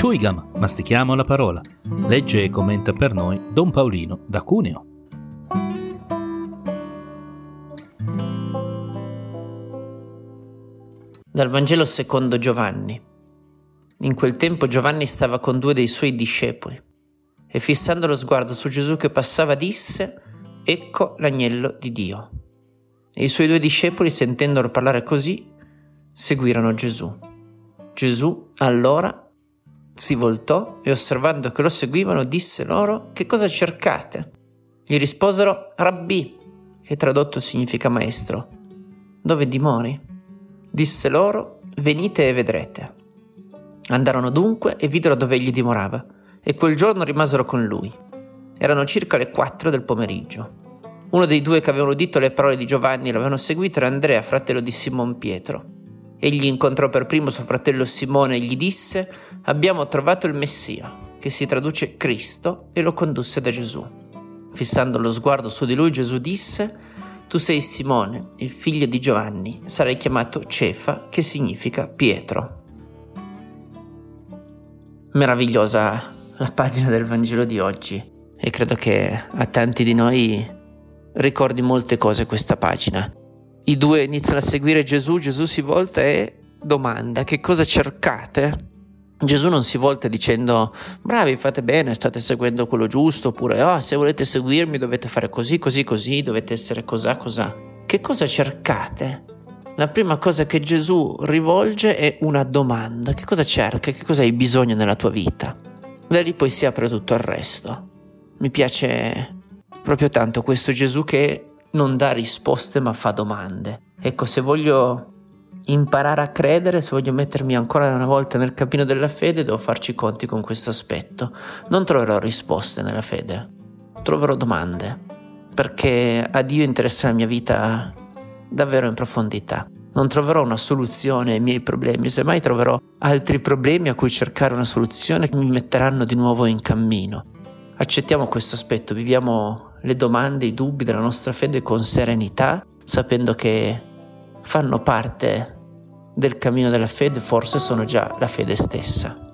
Chuigam, mastichiamo la parola. Legge e commenta per noi Don Paolino da Cuneo. Dal Vangelo secondo Giovanni. In quel tempo Giovanni stava con due dei suoi discepoli e fissando lo sguardo su Gesù che passava disse, Ecco l'agnello di Dio. E i suoi due discepoli, sentendolo parlare così, seguirono Gesù. Gesù allora si voltò e osservando che lo seguivano disse loro che cosa cercate? Gli risposero Rabbi, che tradotto significa maestro. Dove dimori? Disse loro venite e vedrete. Andarono dunque e videro dove egli dimorava e quel giorno rimasero con lui. Erano circa le quattro del pomeriggio. Uno dei due che avevano udito le parole di Giovanni e l'avevano seguito era Andrea, fratello di Simon Pietro. Egli incontrò per primo suo fratello Simone e gli disse: Abbiamo trovato il Messia, che si traduce Cristo, e lo condusse da Gesù. Fissando lo sguardo su di lui, Gesù disse: Tu sei Simone, il figlio di Giovanni, sarai chiamato Cefa, che significa Pietro. Meravigliosa la pagina del Vangelo di oggi e credo che a tanti di noi ricordi molte cose questa pagina. I due iniziano a seguire Gesù, Gesù si volta e domanda che cosa cercate? Gesù non si volta dicendo bravi, fate bene, state seguendo quello giusto, oppure oh, se volete seguirmi dovete fare così, così, così, dovete essere cosà, cosà. Che cosa cercate? La prima cosa che Gesù rivolge è una domanda. Che cosa cerca? Che cosa hai bisogno nella tua vita? Da lì poi si apre tutto il resto. Mi piace proprio tanto questo Gesù che non dà risposte ma fa domande. Ecco, se voglio imparare a credere, se voglio mettermi ancora una volta nel cammino della fede, devo farci conti con questo aspetto. Non troverò risposte nella fede, troverò domande, perché a Dio interessa la mia vita davvero in profondità. Non troverò una soluzione ai miei problemi, semmai troverò altri problemi a cui cercare una soluzione che mi metteranno di nuovo in cammino. Accettiamo questo aspetto, viviamo le domande, i dubbi della nostra fede con serenità, sapendo che fanno parte del cammino della fede, forse sono già la fede stessa.